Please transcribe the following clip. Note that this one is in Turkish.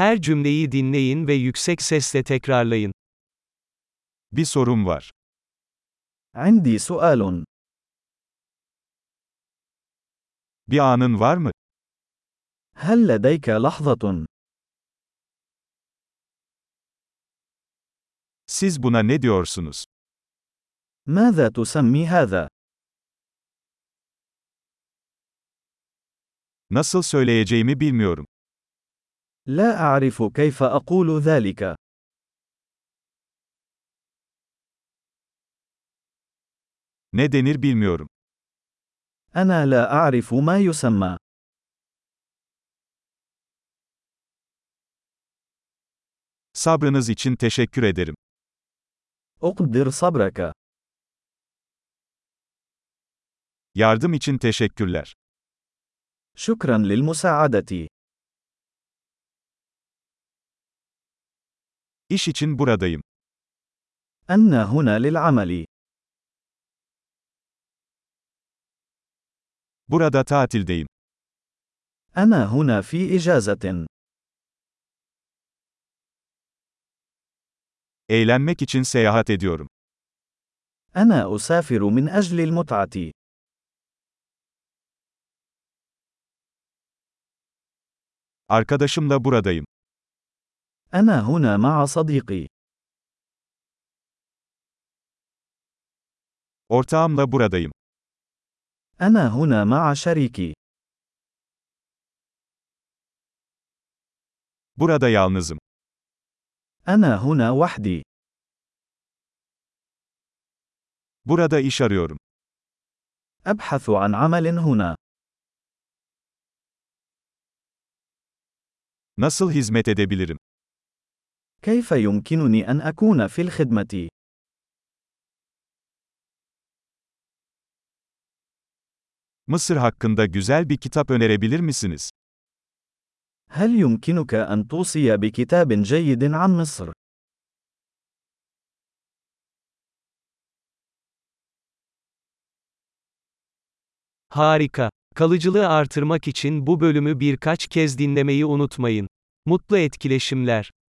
Her cümleyi dinleyin ve yüksek sesle tekrarlayın. Bir sorum var. عندي سؤال. Bir anın var mı? هل لديك لحظة؟ Siz buna ne diyorsunuz? ماذا تسمي هذا؟ Nasıl söyleyeceğimi bilmiyorum. لا أعرف كيف أقول ذلك. Ne denir bilmiyorum. أنا لا أعرف ما يسمى. Sabrınız için teşekkür ederim. أقدر صبرك. Yardım için teşekkürler. شكرا للمساعدة. İş için buradayım. أنا هنا للعمل. Burada tatildeyim. أنا هنا في إجازة. Eğlenmek için seyahat ediyorum. أنا أسافر من أجل المتعة. Arkadaşımla buradayım. أنا هنا مع صديقي. Ortağımla buradayım. أنا هنا مع شريكي. Burada yalnızım. أنا هنا وحدي. Burada iş arıyorum. أبحث عن عمل هنا. Nasıl hizmet edebilirim? كيف يمكنني أن أكون في الخدمة؟ Mısır hakkında güzel bir kitap önerebilir misiniz? هل يمكنك أن توصي بكتاب جيد عن مصر؟ Harika. Kalıcılığı artırmak için bu bölümü birkaç kez dinlemeyi unutmayın. Mutlu etkileşimler.